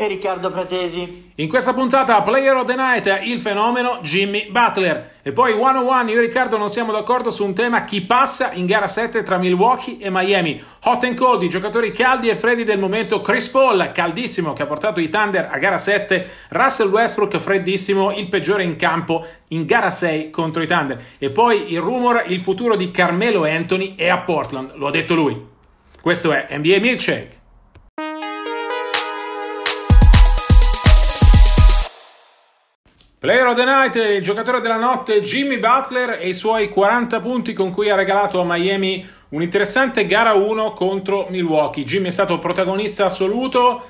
e Riccardo Pratesi. In questa puntata Player of the Night il fenomeno Jimmy Butler. E poi 101, io e Riccardo non siamo d'accordo su un tema chi passa in gara 7 tra Milwaukee e Miami. Hot and cold, i giocatori caldi e freddi del momento. Chris Paul, caldissimo, che ha portato i Thunder a gara 7. Russell Westbrook, freddissimo, il peggiore in campo in gara 6 contro i Thunder. E poi il rumor, il futuro di Carmelo Anthony è a Portland, lo ha detto lui. Questo è NBA Milkshake. Player of the Night, il giocatore della notte Jimmy Butler e i suoi 40 punti con cui ha regalato a Miami un'interessante gara 1 contro Milwaukee. Jimmy è stato protagonista assoluto,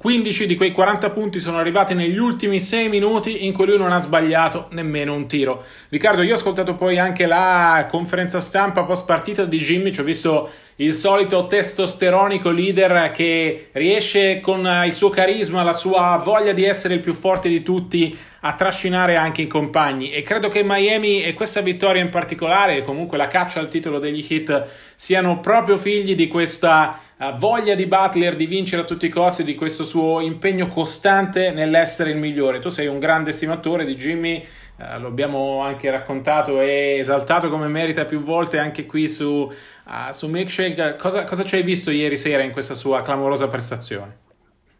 15 di quei 40 punti sono arrivati negli ultimi 6 minuti in cui lui non ha sbagliato nemmeno un tiro. Riccardo, io ho ascoltato poi anche la conferenza stampa post partita di Jimmy, ci ho visto il solito testosteronico leader che riesce con il suo carisma, la sua voglia di essere il più forte di tutti a trascinare anche i compagni e credo che Miami e questa vittoria in particolare e comunque la caccia al titolo degli hit siano proprio figli di questa voglia di Butler di vincere a tutti i costi, di questo suo impegno costante nell'essere il migliore. Tu sei un grande estimatore di Jimmy, uh, lo abbiamo anche raccontato e esaltato come merita più volte anche qui su, uh, su Milkshake. Cosa, cosa ci hai visto ieri sera in questa sua clamorosa prestazione?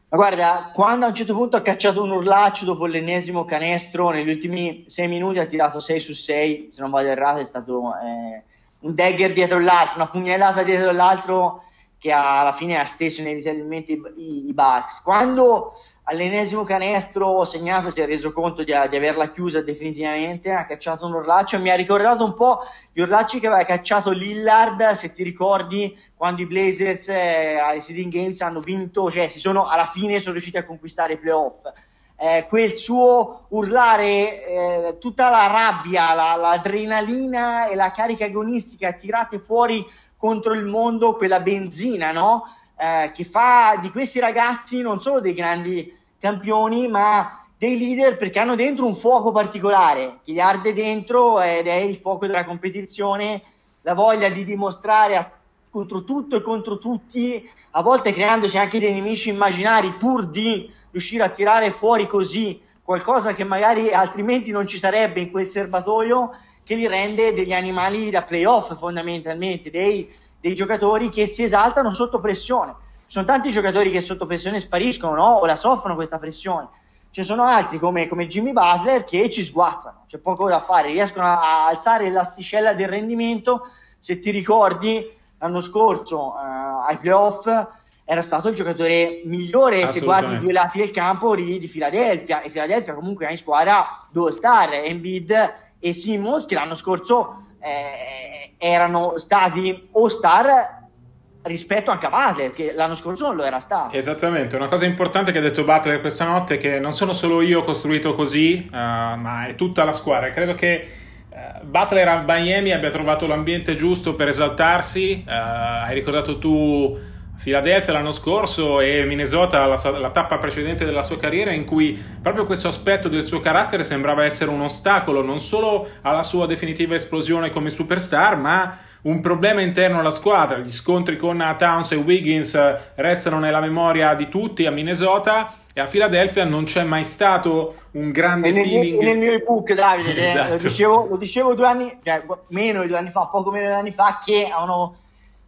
Ma guarda, quando a un certo punto ha cacciato un urlaccio dopo l'ennesimo canestro, negli ultimi sei minuti ha tirato 6 su 6, se non vado errato è stato eh, un dagger dietro l'altro, una pugnalata dietro l'altro che alla fine ha steso inevitabilmente i, i, Bucks. Quando all'ennesimo canestro segnato si è reso conto di, di, averla chiusa definitivamente, ha cacciato un urlaccio e mi ha ricordato un po' gli urlacci che aveva cacciato Lillard, se ti ricordi, quando i Blazers eh, ai Seeding Games hanno vinto, cioè si sono alla fine sono riusciti a conquistare i playoff. Eh, quel suo urlare, eh, tutta la rabbia, la, l'adrenalina e la carica agonistica tirate fuori contro il mondo, quella benzina, no? Eh, che fa di questi ragazzi non solo dei grandi campioni, ma dei leader perché hanno dentro un fuoco particolare che gli arde dentro ed è il fuoco della competizione, la voglia di dimostrare a, contro tutto e contro tutti, a volte creandosi anche dei nemici immaginari pur di riuscire a tirare fuori così qualcosa che magari altrimenti non ci sarebbe in quel serbatoio che li rende degli animali da playoff fondamentalmente, dei, dei giocatori che si esaltano sotto pressione. Ci sono tanti giocatori che sotto pressione spariscono no? o la soffrono questa pressione. Ci sono altri come, come, Jimmy Butler che ci sguazzano, c'è poco da fare, riescono a, alzare l'asticella del rendimento. Se ti ricordi, l'anno scorso uh, ai playoff era stato il giocatore migliore se guardi i due lati del campo di, di Philadelphia e Philadelphia comunque ha in squadra due star, Embiid e Simmons che l'anno scorso eh, erano stati o star rispetto anche a Butler che l'anno scorso non lo era stato. Esattamente. Una cosa importante che ha detto Butler questa notte è che non sono solo io costruito così uh, ma è tutta la squadra. Credo che uh, Butler a Miami abbia trovato l'ambiente giusto per esaltarsi. Uh, hai ricordato tu Philadelphia l'anno scorso e Minnesota la, sua, la, tappa precedente della sua carriera in cui proprio questo aspetto del suo carattere sembrava essere un ostacolo non solo alla sua definitiva esplosione come superstar ma un problema interno alla squadra. Gli scontri con Towns e Wiggins restano nella memoria di tutti a Minnesota e a Philadelphia non c'è mai stato un grande nel, feeling. Nel mio ebook, Davide, esatto. lo, dicevo, lo, dicevo, due anni, cioè, meno di due anni fa, poco meno di due anni fa, che avevano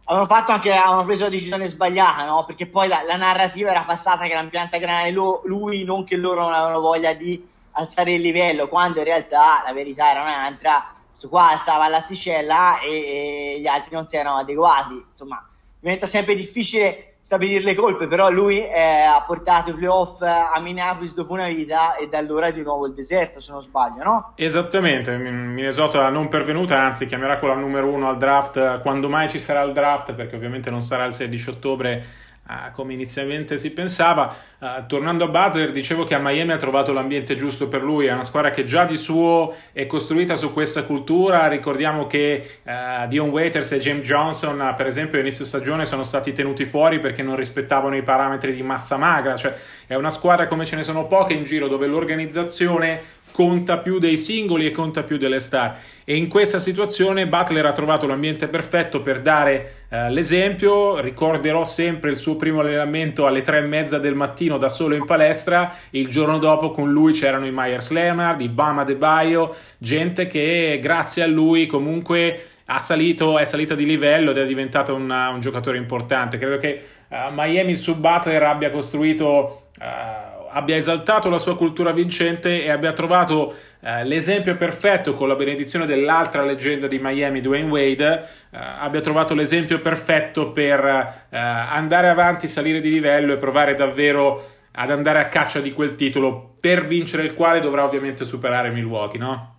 avevano fatto anche avevano preso la decisione sbagliata, no? Perché poi la, la narrativa era passata che era un pianta grande lui, non che loro non avevano voglia di alzare il livello, quando in realtà la verità era un'altra. Questo qua alzava l'asticella e, e gli altri non si erano adeguati. Insomma, diventa sempre difficile stabilire le colpe, però lui eh, ha portato i playoff a Minneapolis dopo una vita e da allora è di nuovo il deserto, se non sbaglio, no? Esattamente, Minnesota non pervenuta, anzi chiamerà quella numero uno al draft quando mai ci sarà il draft, perché ovviamente non sarà il 16 ottobre Uh, come inizialmente si pensava. Uh, tornando a Butler, dicevo che a Miami ha trovato l'ambiente giusto per lui, è una squadra che già di suo è costruita su questa cultura. Ricordiamo che uh, Dion Waiters e James Johnson, per esempio, all'inizio stagione sono stati tenuti fuori perché non rispettavano i parametri di massa magra, cioè è una squadra come ce ne sono poche in giro dove l'organizzazione conta più dei singoli e conta più delle star. E in questa situazione Butler ha trovato l'ambiente perfetto per dare eh, l'esempio. Ricorderò sempre il suo primo allenamento alle tre e mezza del mattino da solo in palestra. Il giorno dopo con lui c'erano i Myers Leonard, i Bama De Baio, gente che grazie a lui comunque ha salito, è salita di livello ed è diventato una, un giocatore importante. Credo che uh, Miami su Butler abbia costruito. Uh, abbia esaltato la sua cultura vincente e abbia trovato eh, l'esempio perfetto con la benedizione dell'altra leggenda di Miami, Dwayne Wade, eh, abbia trovato l'esempio perfetto per eh, andare avanti, salire di livello e provare davvero ad andare a caccia di quel titolo per vincere il quale dovrà ovviamente superare Milwaukee, no?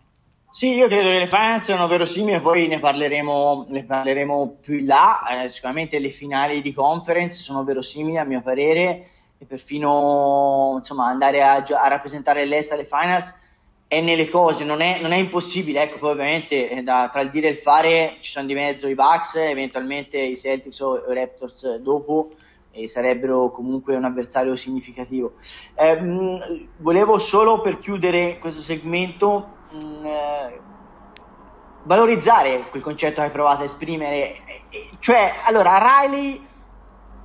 Sì, io credo che le finals siano verosimili, poi ne parleremo, ne parleremo più in là. Eh, sicuramente le finali di conference sono verosimili a mio parere e perfino insomma, andare a, a rappresentare l'Est alle finals è nelle cose, non è, non è impossibile, ecco, poi ovviamente eh, da, tra il dire e il fare ci sono di mezzo i Bucks, eventualmente i Celtics o i Raptors dopo e sarebbero comunque un avversario significativo. Eh, volevo solo per chiudere questo segmento mh, eh, valorizzare quel concetto che hai provato a esprimere, cioè allora Riley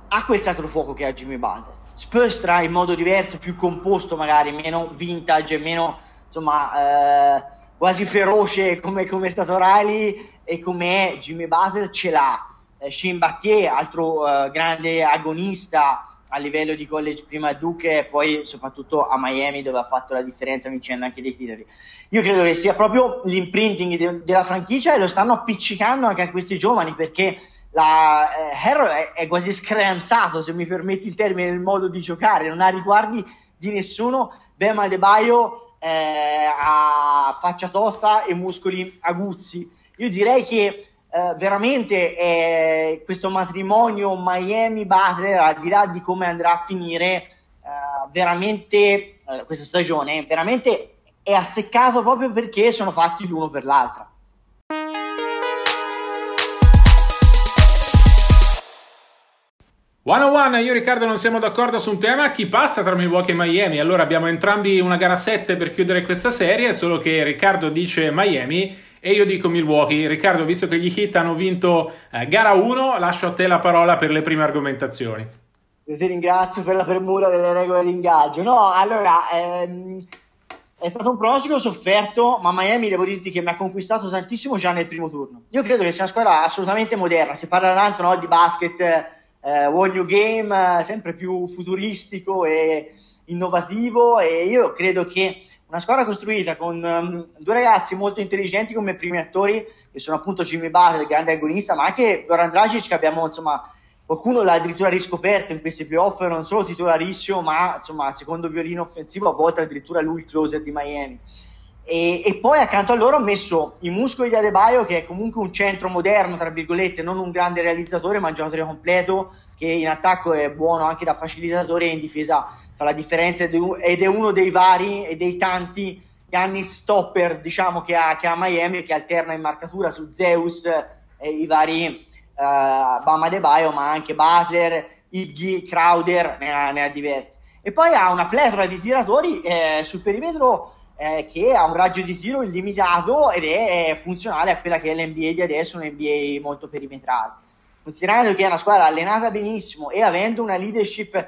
ha quel sacro fuoco che ha Jimmy Butler Spurs in modo diverso, più composto magari, meno vintage, meno insomma eh, quasi feroce come, come, è stato Riley e come è Jimmy Butler ce l'ha. Eh, Shane Battier, altro eh, grande agonista a livello di college prima a Duke e poi soprattutto a Miami dove ha fatto la differenza vincendo anche dei titoli. Io credo che sia proprio l'imprinting de- della franchigia e lo stanno appiccicando anche a questi giovani perché la, eh, Harrow è, è, quasi screanzato, se mi permetti il termine, nel modo di giocare, non ha riguardi di nessuno. Bema De eh, ha faccia tosta e muscoli aguzzi. Io direi che eh, veramente eh, questo matrimonio Miami-Butler, al di là di come andrà a finire, eh, veramente eh, questa stagione, veramente è azzeccato proprio perché sono fatti l'uno per l'altra. One on one, io e Riccardo non siamo d'accordo su un tema, chi passa tra Milwaukee e Miami? Allora abbiamo entrambi una gara 7 per chiudere questa serie, solo che Riccardo dice Miami e io dico Milwaukee. Riccardo, visto che gli Heat hanno vinto eh, gara 1, lascio a te la parola per le prime argomentazioni. Io ti ringrazio per la premura delle regole di ingaggio. No, allora, ehm, è stato un pronostico sofferto, ma Miami devo dirti che mi ha conquistato tantissimo già nel primo turno. Io credo che sia una squadra assolutamente moderna, si parla tanto no, di basket eh, One New Game eh, sempre più futuristico e innovativo e io credo che una squadra costruita con um, due ragazzi molto intelligenti come primi attori che sono appunto Jimmy Butler, il grande agonista ma anche Goran Dragic che abbiamo insomma qualcuno l'ha addirittura riscoperto in questi playoff non solo titolarissimo ma insomma secondo violino offensivo a volte addirittura lui il closer di Miami e, e, poi accanto a loro ho messo i muscoli di Adebayo, che è comunque un centro moderno, tra virgolette, non un grande realizzatore, ma un giocatore completo, che in attacco è buono anche da facilitatore e in difesa fa la differenza ed è uno dei vari e dei tanti anni stopper diciamo, che, ha, che ha Miami, che alterna in marcatura su Zeus e i vari uh, Bama Adebayo, ma anche Butler, Iggy, Crowder, ne ha, ne ha diversi. E poi ha una pletora di tiratori eh, sul perimetro eh, che ha un raggio di tiro illimitato ed è funzionale a quella che è l'NBA di adesso, un'NBA molto perimetrale. Considerando che è una squadra allenata benissimo e avendo una leadership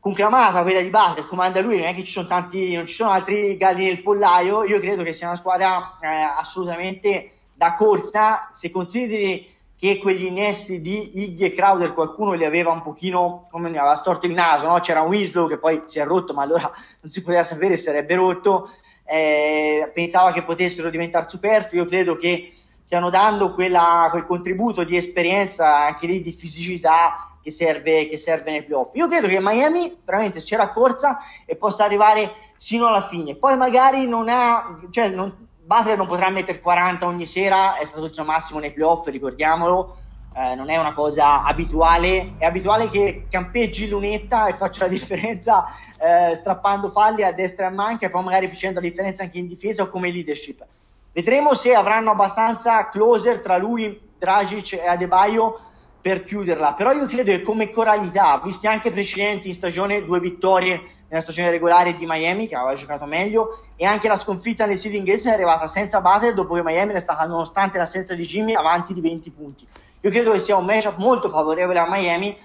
conclamata, quella di Butler, comanda lui, non è che ci sono tanti, non ci sono altri galli nel pollaio, io credo che sia una squadra eh, assolutamente da corsa, se consideri che quegli innesti di Iggy e Crowder qualcuno li aveva un pochino, come ne aveva storto il naso, no? c'era un Winslow che poi si è rotto, ma allora non si poteva sapere se sarebbe rotto, eh, pensava che potessero diventare superflui. Io credo che stiano dando quella, quel contributo di esperienza, anche lì di fisicità, che serve, che serve nei playoff. Io credo che Miami veramente sia la corsa e possa arrivare sino alla fine. Poi magari non ha, cioè non, Butler non potrà mettere 40 ogni sera, è stato il suo massimo nei playoff, ricordiamolo. Eh, non è una cosa abituale, è abituale che campeggi lunetta e faccia la differenza eh, strappando falli a destra e a manca e poi magari facendo la differenza anche in difesa o come leadership. Vedremo se avranno abbastanza closer tra lui, Dragic e Adebayo per chiuderla, però io credo che come coralità, visti anche precedenti in stagione, due vittorie nella stagione regolare di Miami che aveva giocato meglio e anche la sconfitta nel seeding game è arrivata senza battere dopo che Miami è stata nonostante l'assenza di Jimmy avanti di 20 punti. Io credo che sia un matchup molto favorevole a Miami,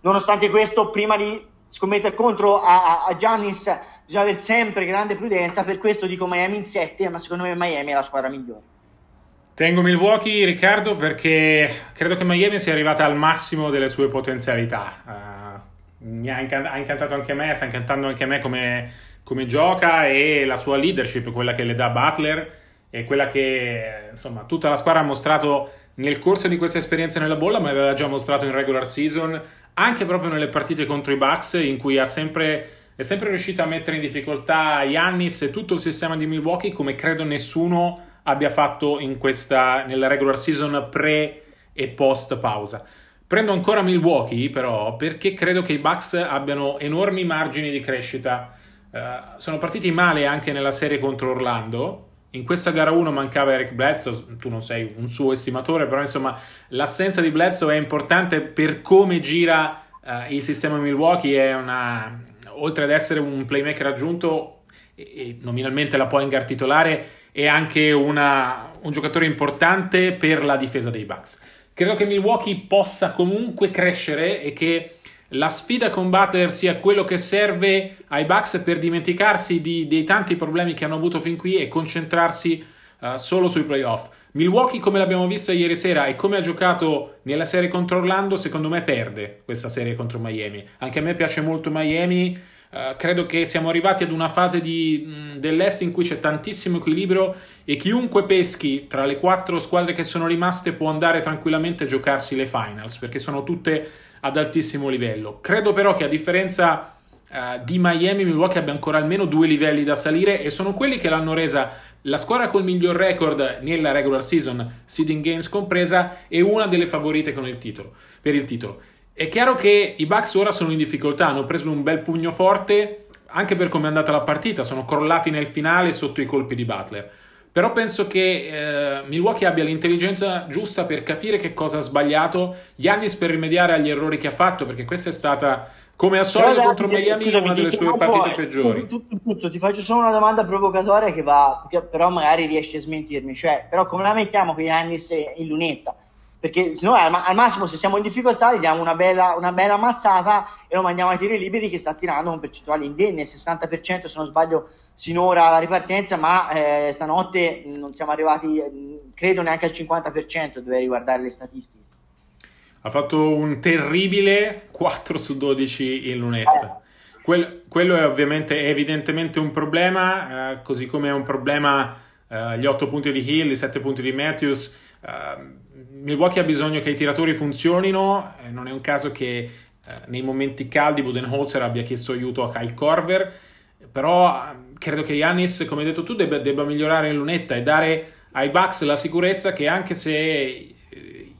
nonostante questo prima di scommettere contro a, a Giannis bisogna avere sempre grande prudenza, per questo dico Miami in 7, ma secondo me Miami è la squadra migliore. Tengo Milwaukee, Riccardo, perché credo che Miami sia arrivata al massimo delle sue potenzialità. Uh, mi ha, incant- ha, incantato anche me, sta incantando anche me come, come, gioca e la sua leadership, quella che le dà Butler e quella che insomma tutta la squadra ha mostrato nel corso di questa esperienza nella bolla, ma aveva già mostrato in regular season, anche proprio nelle partite contro i Bucks, in cui sempre, è sempre riuscita a mettere in difficoltà Yannis e tutto il sistema di Milwaukee, come credo nessuno abbia fatto questa, nella regular season pre e post pausa. Prendo ancora Milwaukee però perché credo che i Bucks abbiano enormi margini di crescita. Uh, sono partiti male anche nella serie contro Orlando. In questa gara 1 mancava Eric Bledsoe, tu non sei un suo estimatore, però insomma l'assenza di Bledsoe è importante per come gira uh, il sistema Milwaukee, è una, oltre ad essere un playmaker aggiunto e, nominalmente la Poingar titolare, è anche una, un giocatore importante per la difesa dei Bucks. Credo che Milwaukee possa comunque crescere e che la sfida con Butler sia quello che serve ai Bucks per dimenticarsi di, dei tanti problemi che hanno avuto fin qui e concentrarsi uh, solo sui playoff. Milwaukee, come l'abbiamo visto ieri sera e come ha giocato nella serie contro Orlando, secondo me perde questa serie contro Miami. Anche a me piace molto Miami. Uh, credo che siamo arrivati ad una fase di, mh, dell'Est in cui c'è tantissimo equilibrio e chiunque peschi tra le quattro squadre che sono rimaste può andare tranquillamente a giocarsi le finals perché sono tutte ad altissimo livello. Credo però che a differenza uh, di Miami, Milwaukee abbia ancora almeno due livelli da salire e sono quelli che l'hanno resa la squadra col miglior record nella regular season, seeding games compresa, e una delle favorite il titolo, per il titolo. È chiaro che i Bucks ora sono in difficoltà, hanno preso un bel pugno forte anche per come è andata la partita, sono crollati nel finale sotto i colpi di Butler. Però penso che eh, Milwaukee abbia l'intelligenza giusta per capire che cosa ha sbagliato, Giannis per rimediare agli errori che ha fatto, perché questa è stata, come al solito contro Miami, scusami, una delle sue partite peggiori. Tutto, tutto, ti faccio solo una domanda provocatoria che va, però magari riesci a smentirmi, cioè, però come la mettiamo con Giannis in lunetta? perché se no al, al, massimo se siamo in difficoltà gli diamo una bella, una bella mazzata e lo mandiamo ai tiri liberi che sta tirando con percentuali indegne, 60% se non sbaglio sinora alla ripartenza, ma eh, stanotte non siamo arrivati, credo neanche al 50%, dovrei riguardare le statistiche. Ha fatto un terribile 4 su 12 in lunetta. Eh. Quel, quello è ovviamente, è evidentemente un problema, eh, così come è un problema eh, gli 8 punti di Hill, i 7 punti di Matthews. Uh, Milwaukee ha bisogno che i tiratori funzionino, eh, non è un caso che eh, nei momenti caldi Budenholzer abbia chiesto aiuto a Kyle Corver, però eh, credo che Giannis, come hai detto tu, debba, debba migliorare in lunetta e dare ai Bucks la sicurezza che anche se eh,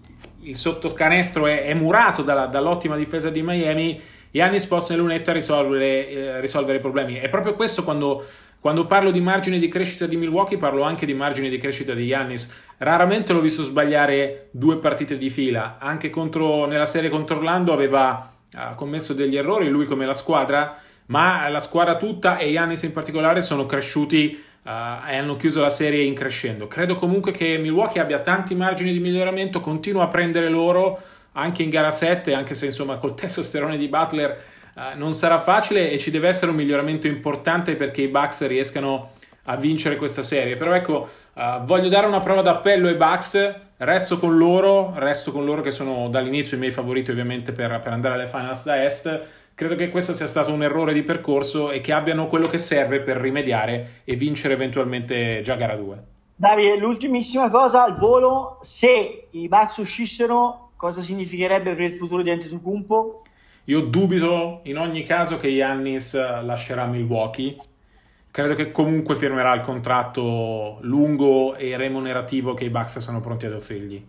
il sottocanestro è, è murato dalla, dall'ottima difesa di Miami, Giannis possa in lunetta risolvere, eh, risolvere i problemi. È proprio questo quando quando parlo di margine di crescita di Milwaukee parlo anche di margine di crescita di Yannis. Raramente l'ho visto sbagliare due partite di fila, anche contro, nella serie contro Orlando aveva uh, commesso degli errori, lui come la squadra, ma la squadra tutta e Yannis in particolare sono cresciuti uh, e hanno chiuso la serie in crescendo. Credo comunque che Milwaukee abbia tanti margini di miglioramento, continua a prendere loro anche in gara 7, anche se insomma col testosterone di Butler Uh, non sarà facile e ci deve essere un miglioramento importante perché i Bucks riescano a vincere questa serie. Però ecco, uh, voglio dare una prova d'appello ai Bucks, resto con loro, resto con loro che sono dall'inizio i miei favoriti ovviamente per, per andare alle finals da est. Credo che questo sia stato un errore di percorso e che abbiano quello che serve per rimediare e vincere eventualmente già gara 2. Davide, l'ultimissima cosa al volo, se i Bucks uscissero cosa significherebbe per il futuro di Antetokounmpo? Io dubito in ogni caso che Yannis lascerà Milwaukee. Credo che comunque firmerà il contratto lungo e remunerativo che i Bucks sono pronti ad offrirgli.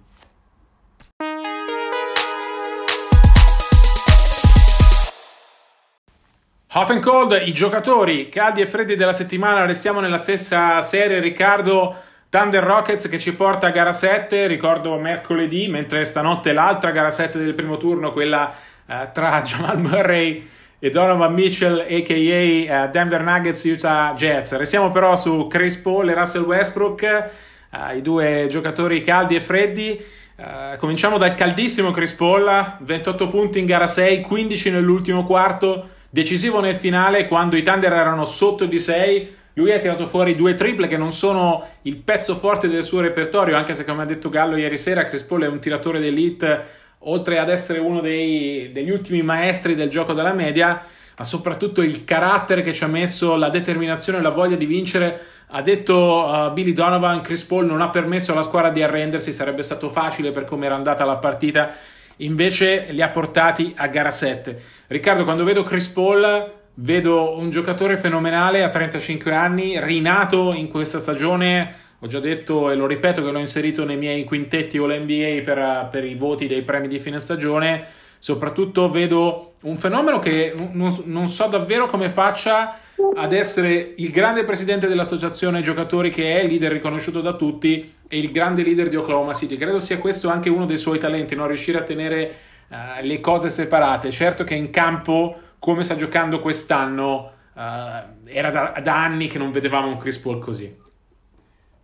Hot and cold, i giocatori caldi e freddi della settimana, restiamo nella stessa serie. Riccardo, Thunder Rockets che ci porta a gara 7, ricordo mercoledì, mentre stanotte l'altra gara 7 del primo turno, quella eh, tra Jamal Murray e Donovan Mitchell, a.k.a. Eh, Denver Nuggets, Utah Jets. Restiamo però su Chris Paul e Russell Westbrook, eh, i due giocatori caldi e freddi. Uh, cominciamo dal caldissimo Chris Paul, 28 punti in gara 6, 15 nell'ultimo quarto, decisivo nel finale quando i Thunder erano sotto di 6. Lui ha tirato fuori due triple che non sono il pezzo forte del suo repertorio, anche se come ha detto Gallo ieri sera, Chris Paul è un tiratore d'elite, oltre ad essere uno dei, degli ultimi maestri del gioco della media, ma soprattutto il carattere che ci ha messo, la determinazione la voglia di vincere. Ha detto uh, Billy Donovan, Chris Paul non ha permesso alla squadra di arrendersi, sarebbe stato facile per come era andata la partita invece li ha portati a gara 7. Riccardo, quando vedo Chris Paul, vedo un giocatore fenomenale a 35 anni, rinato in questa stagione. Ho già detto e lo ripeto che l'ho inserito nei miei quintetti o l'NBA per, per i voti dei premi di fine stagione. Soprattutto vedo un fenomeno che non, non so davvero come faccia ad essere il grande presidente dell'associazione giocatori che è leader riconosciuto da tutti e il grande leader di Oklahoma City. Credo sia questo anche uno dei suoi talenti, no? riuscire a tenere uh, le cose separate. Certo che in campo, come sta giocando quest'anno, uh, era da, da, anni che non vedevamo un Chris Paul così.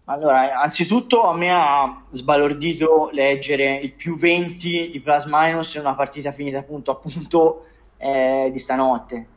Allora, anzitutto a me ha sbalordito leggere il più 20 di plus minus in una partita finita punto a punto eh, di stanotte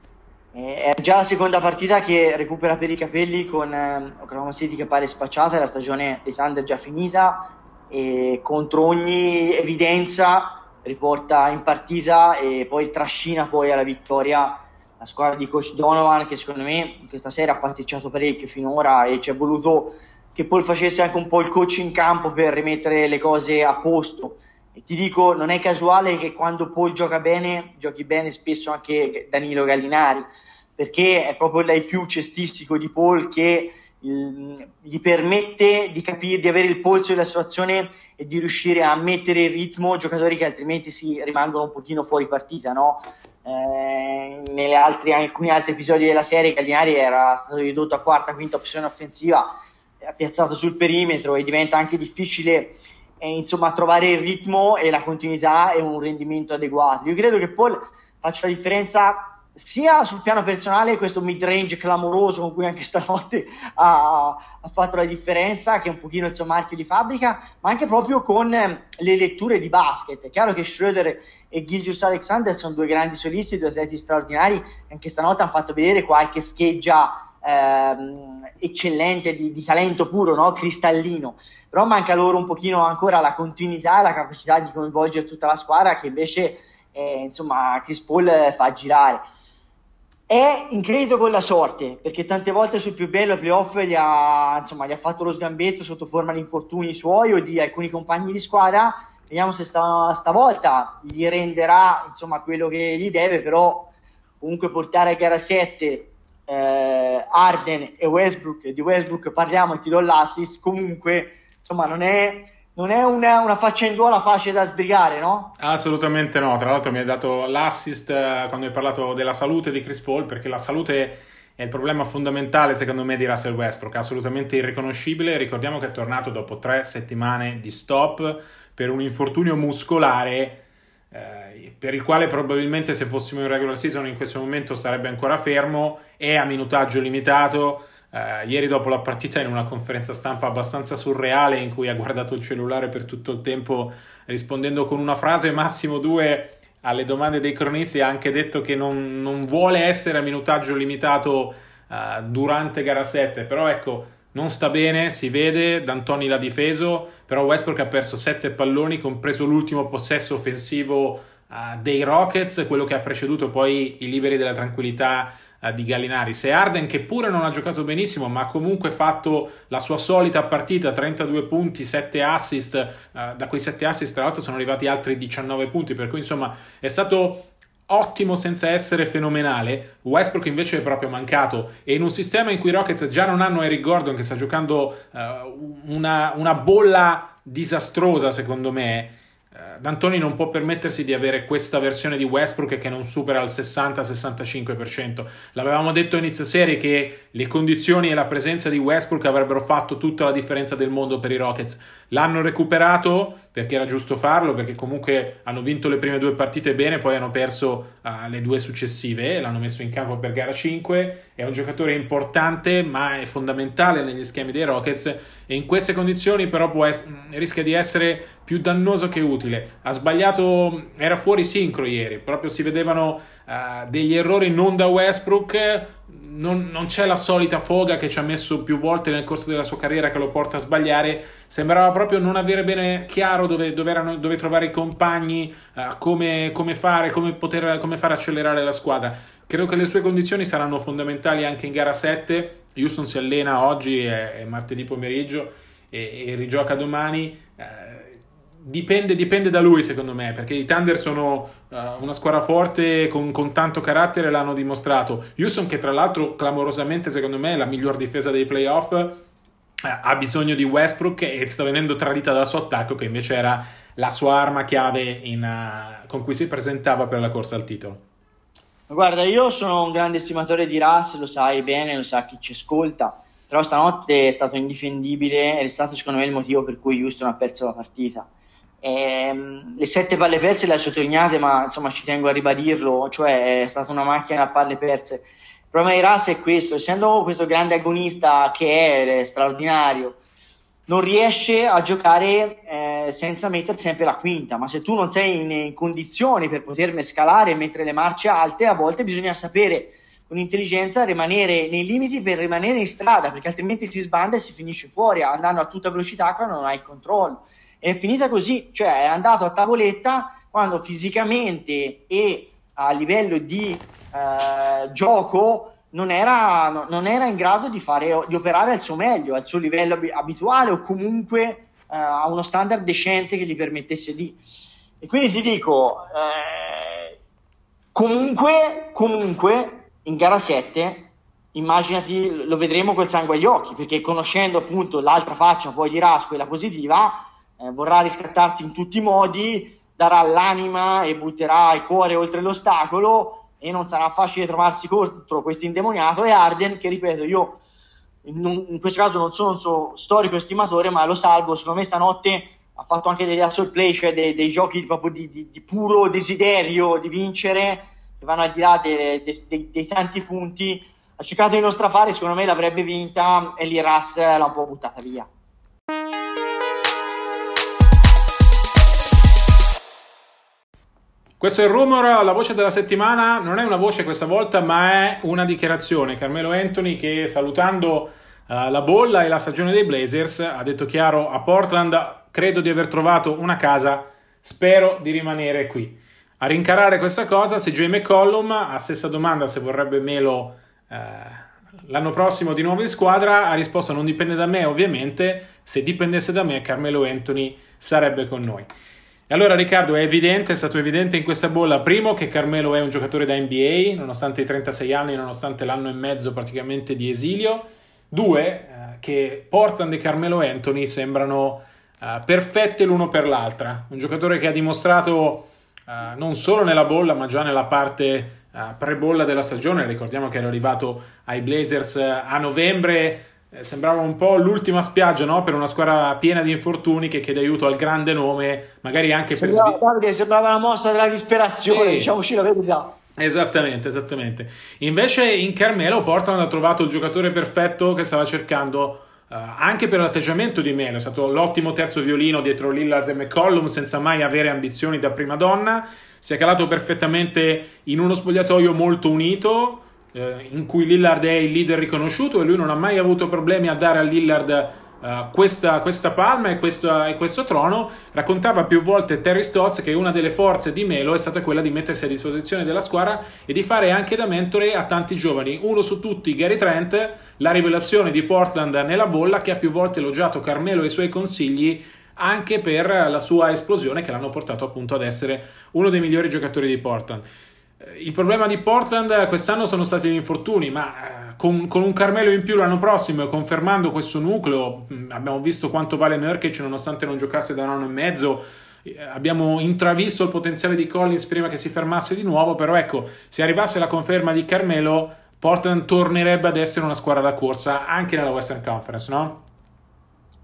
è già la seconda partita che recupera per i capelli con eh, Oklahoma City che pare spacciata, la stagione dei Thunder già finita e contro ogni evidenza riporta in partita e poi trascina poi alla vittoria la squadra di coach Donovan che secondo me questa serie ha pasticciato parecchio finora e ci è voluto che poi facesse anche un po' il coach in campo per rimettere le cose a posto e ti dico, non è casuale che quando Paul gioca bene, giochi bene spesso anche Danilo Gallinari, perché è proprio l'IQ cestistico di Paul che gli permette di capire, di avere il polso della situazione e di riuscire a mettere il ritmo giocatori che altrimenti si rimangono un pochino fuori partita, no? Eh, nelle altre, alcuni altri episodi della serie Gallinari era stato ridotto a quarta, quinta opzione offensiva, piazzato sul perimetro e diventa anche difficile e, insomma, trovare il ritmo e la continuità e un rendimento adeguato. Io credo che Paul faccia la differenza sia sul piano personale, questo mid-range clamoroso con cui anche stanotte ha, ha, fatto la differenza, che è un pochino il suo marchio di fabbrica, ma anche proprio con le letture di basket. È chiaro che Schroeder e Gilgius Alexander sono due grandi solisti, due atleti straordinari, anche stanotte hanno fatto vedere qualche scheggia ehm, eccellente di, di, talento puro, no? cristallino, però manca loro un pochino ancora la continuità e la capacità di coinvolgere tutta la squadra che invece eh, insomma Chris Paul fa girare. È in credito con la sorte, perché tante volte sul più bello playoff gli ha, insomma, gli ha fatto lo sgambetto sotto forma di infortuni suoi o di alcuni compagni di squadra. Vediamo se sta, stavolta gli renderà insomma, quello che gli deve, però comunque portare a gara 7 eh, Arden e Westbrook, di Westbrook parliamo e ti do l'assist, comunque insomma non è, non è una, una faccenduola facile da sbrigare, no? Assolutamente no, tra l'altro mi hai dato l'assist eh, quando hai parlato della salute di Chris Paul, perché la salute è il problema fondamentale secondo me di Russell Westbrook, assolutamente irriconoscibile, ricordiamo che è tornato dopo tre settimane di stop per un infortunio muscolare eh, per il quale probabilmente se fossimo in regular season in questo momento sarebbe ancora fermo e a minutaggio limitato. Eh, ieri dopo la partita in una conferenza stampa abbastanza surreale in cui ha guardato il cellulare per tutto il tempo rispondendo con una frase massimo due alle domande dei cronisti ha anche detto che non, non vuole essere a minutaggio limitato uh, durante gara 7 però ecco non sta bene, si vede, D'Antoni l'ha difeso, però Westbrook ha perso 7 palloni, compreso l'ultimo possesso offensivo uh, dei Rockets, quello che ha preceduto poi i liberi della tranquillità uh, di Gallinari. Se Arden, che pure non ha giocato benissimo, ma ha comunque fatto la sua solita partita, 32 punti, 7 assist, uh, da quei 7 assist tra l'altro sono arrivati altri 19 punti, per cui insomma è stato ottimo senza essere fenomenale. Westbrook invece è proprio mancato. E in un sistema in cui i Rockets già non hanno Eric Gordon, che sta giocando uh, una, una bolla disastrosa, secondo me D'Antoni non può permettersi di avere questa versione di Westbrook che non supera il 60-65%. L'avevamo detto inizio serie che le condizioni e la presenza di Westbrook avrebbero fatto tutta la differenza del mondo per i Rockets. L'hanno recuperato perché era giusto farlo, perché comunque hanno vinto le prime due partite bene, poi hanno perso uh, le due successive, l'hanno messo in campo per gara 5. È un giocatore importante, ma è fondamentale negli schemi dei Rockets e in queste condizioni però es- rischia di essere più dannoso che utile. Ha sbagliato, era fuori sincro ieri, proprio si vedevano uh, degli errori non da Westbrook non, non, c'è la solita foga che ci ha messo più volte nel corso della sua carriera che lo porta a sbagliare. Sembrava proprio non avere bene chiaro dove, dove, erano, dove trovare i compagni, uh, come, come, fare, come, poter, come fare accelerare la squadra. Credo che le sue condizioni saranno fondamentali anche in gara 7. Houston si allena oggi, è, è martedì pomeriggio e, e rigioca domani. Uh, Dipende, dipende, da lui, secondo me, perché i Thunder sono uh, una squadra forte con, con, tanto carattere, l'hanno dimostrato. Houston, che tra l'altro clamorosamente, secondo me, è la miglior difesa dei playoff, uh, ha bisogno di Westbrook e sta venendo tradita dal suo attacco, che invece era la sua arma chiave in, uh, con cui si presentava per la corsa al titolo. Guarda, io sono un grande estimatore di Russ, lo sai bene, lo sa chi ci ascolta, però stanotte è stato indifendibile ed è stato secondo me il motivo per cui Houston ha perso la partita Ehm, le sette palle perse le ha sottolineate, ma insomma ci tengo a ribadirlo, cioè è stata una macchina a palle perse. Il problema di Ras è questo, essendo questo grande agonista che è, è straordinario, non riesce a giocare eh, senza mettere sempre la quinta, ma se tu non sei in, in condizioni per poter scalare e mettere le marce alte, a volte bisogna sapere con intelligenza rimanere nei limiti per rimanere in strada, perché altrimenti si sbanda e si finisce fuori, andando a tutta velocità quando non hai il controllo è finita così, cioè è andato a tavoletta quando fisicamente e a livello di eh, gioco non era, non era, in grado di, fare, di, operare al suo meglio, al suo livello abituale o comunque eh, a uno standard decente che gli permettesse di. E quindi ti dico, eh, comunque, comunque in gara 7 immaginati, lo vedremo col sangue agli occhi, perché conoscendo appunto l'altra faccia poi di Ras, quella positiva, eh, vorrà riscattarsi in tutti i modi, darà l'anima e butterà il cuore oltre l'ostacolo e non sarà facile trovarsi contro questo indemoniato. E Arden che ripeto io in, in questo caso non sono un suo storico estimatore ma lo salvo secondo me stanotte ha fatto anche degli hustle play cioè dei, dei giochi proprio di, di, di, puro desiderio di vincere che vanno al di là dei, dei, dei tanti punti. Ha cercato di non strafare secondo me l'avrebbe vinta e l'Iras l'ha un po' buttata via Questo è il rumor, la voce della settimana non è una voce questa volta, ma è una dichiarazione. Carmelo Anthony che salutando uh, la bolla e la stagione dei Blazers ha detto chiaro a Portland credo di aver trovato una casa, spero di rimanere qui. A rincarare questa cosa, CJ McCollum, a stessa domanda se vorrebbe Melo uh, l'anno prossimo di nuovo in squadra, ha risposto non dipende da me ovviamente, se dipendesse da me Carmelo Anthony sarebbe con noi. E allora Riccardo è evidente, è stato evidente in questa bolla, primo che Carmelo è un giocatore da NBA, nonostante i 36 anni, nonostante l'anno e mezzo praticamente di esilio, due eh, che Portland e Carmelo Anthony sembrano eh, perfette l'uno per l'altra, un giocatore che ha dimostrato eh, non solo nella bolla ma già nella parte eh, pre-bolla della stagione, ricordiamo che era arrivato ai Blazers a novembre, sembrava un po' l'ultima spiaggia no? per una squadra piena di infortuni che chiede aiuto al grande nome, magari anche sembrava, per... Davide, sembrava la mossa della disperazione, sì. diciamoci la verità. Esattamente, esattamente. Invece in Carmelo Portland ha trovato il giocatore perfetto che stava cercando uh, anche per l'atteggiamento di Melo. È stato l'ottimo terzo violino dietro Lillard e McCollum senza mai avere ambizioni da prima donna. Si è calato perfettamente in uno spogliatoio molto unito eh, in cui Lillard è il leader riconosciuto e lui non ha mai avuto problemi a dare a Lillard Uh, questa, questa, palma e questo, e questo, trono, raccontava più volte Terry Stotts che una delle forze di Melo è stata quella di mettersi a disposizione della squadra e di fare anche da mentore a tanti giovani. Uno su tutti, Gary Trent, la rivelazione di Portland nella bolla, che ha più volte elogiato Carmelo e i suoi consigli anche per la sua esplosione che l'hanno portato appunto ad essere uno dei migliori giocatori di Portland. Eh, il problema di Portland quest'anno sono stati gli infortuni, ma eh, con, con, un Carmelo in più l'anno prossimo confermando questo nucleo, mm, abbiamo visto quanto vale Nurkic nonostante non giocasse da un anno e mezzo. Eh, abbiamo intravisto il potenziale di Collins prima che si fermasse di nuovo, però ecco, se arrivasse la conferma di Carmelo, Portland tornerebbe ad essere una squadra da corsa anche nella Western Conference, no?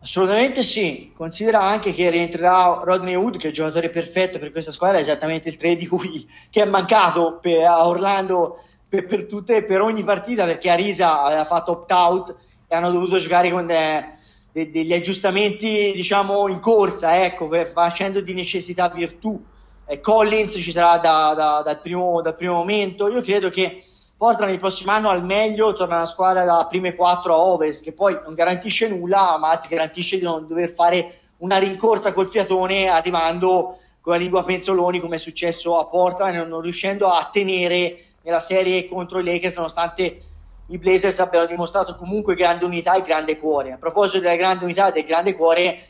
Assolutamente sì, considera anche che rientrerà Rodney Wood, che è il giocatore perfetto per questa squadra, esattamente il 3 di cui che è mancato per, a Orlando per, per, tutte, per ogni partita perché Arisa aveva fatto opt-out e hanno dovuto giocare con de, de, degli aggiustamenti diciamo in corsa, ecco, per, facendo di necessità virtù. Eh, Collins ci sarà da, da, dal, primo, dal primo momento. Io credo che Portland il prossimo anno al meglio torna una squadra da prime 4 a ovest, che poi non garantisce nulla, ma ti garantisce di non dover fare una rincorsa col fiatone arrivando con la lingua penzoloni come è successo a Portland, non riuscendo a tenere nella serie contro i Lakers nonostante i Blazers abbiano dimostrato comunque grande unità e grande cuore. A proposito della grande unità e del grande cuore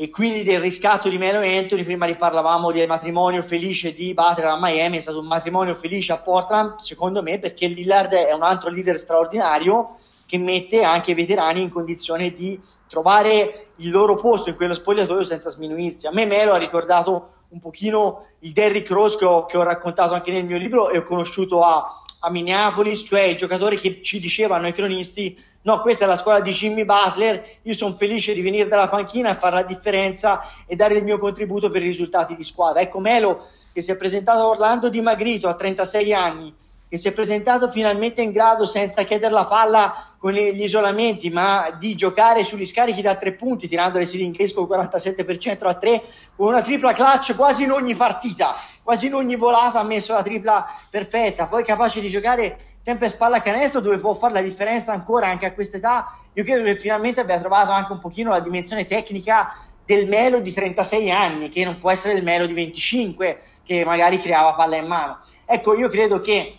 e quindi del riscatto di Melo Anthony, prima riparlavamo del matrimonio felice di Butler a Miami, è stato un matrimonio felice a Portland, secondo me, perché Lillard è un altro leader straordinario che mette anche i veterani in condizione di trovare il loro posto in quello spogliatoio senza sminuirsi. A me Melo ha ricordato un pochino il Derrick Rose che ho, che ho raccontato anche nel mio libro e ho conosciuto a, a Minneapolis, cioè i giocatori che ci dicevano i cronisti no, questa è la squadra di Jimmy Butler, io sono felice di venire dalla panchina e fare la differenza e dare il mio contributo per i risultati di squadra. Ecco Melo che si è presentato a Orlando dimagrito a 36 anni, che si è presentato finalmente in grado senza chiedere la palla con gli isolamenti, ma di giocare sugli scarichi da tre punti, tirando le siringhe con il 47% a tre, con una tripla clutch quasi in ogni partita, quasi in ogni volata ha messo la tripla perfetta, poi capace di giocare sempre spalla canestro dove può fare la differenza ancora anche a questa età. Io credo che finalmente abbia trovato anche un pochino la dimensione tecnica del Melo di 36 anni, che non può essere il Melo di 25, che magari creava palla in mano. Ecco, io credo che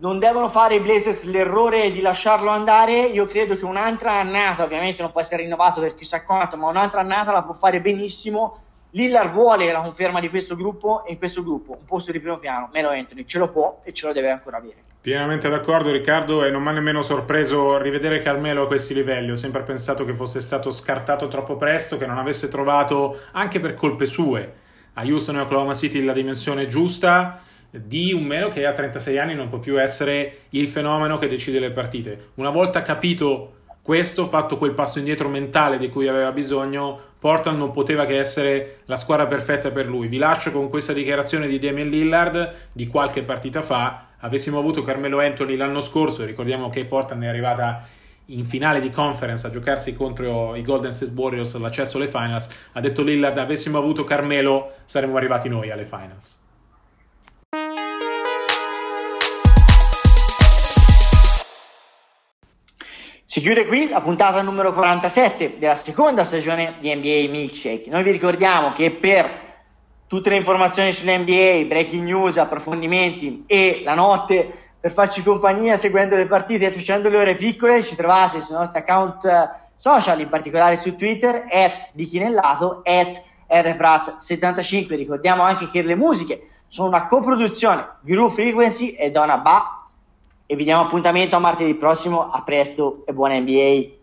non devono fare i Blazers l'errore di lasciarlo andare. Io credo che un'altra annata, ovviamente non può essere rinnovato per chissà quanto, ma un'altra annata la può fare benissimo. Lillard vuole la conferma di questo gruppo e in questo gruppo un posto di primo piano, Melo Anthony ce lo può e ce lo deve ancora avere. Pienamente d'accordo Riccardo e non mi ha nemmeno sorpreso rivedere Carmelo a questi livelli, ho sempre pensato che fosse stato scartato troppo presto, che non avesse trovato anche per colpe sue a Houston e Oklahoma City la dimensione giusta di un Melo che a 36 anni non può più essere il fenomeno che decide le partite. Una volta capito questo, fatto quel passo indietro mentale di cui aveva bisogno, Portland non poteva che essere la squadra perfetta per lui. Vi lascio con questa dichiarazione di Damien Lillard di qualche partita fa. Avessimo avuto Carmelo Anthony l'anno scorso, ricordiamo che Portland è arrivata in finale di conference a giocarsi contro i Golden State Warriors l'accesso alle finals, ha detto Lillard avessimo avuto Carmelo saremmo arrivati noi alle finals. Si chiude qui la puntata numero 47 della seconda stagione di NBA Milkshake. Noi vi ricordiamo che per tutte le informazioni sull'NBA, breaking news, approfondimenti e la notte per farci compagnia seguendo le partite e facendo le ore piccole ci trovate sui nostri account eh, social, in particolare su Twitter, at di Chinellato, at rprat75. Ricordiamo anche che le musiche sono una coproduzione Guru Frequency e Donna Ba e vi diamo appuntamento a martedì prossimo. A presto e buona NBA.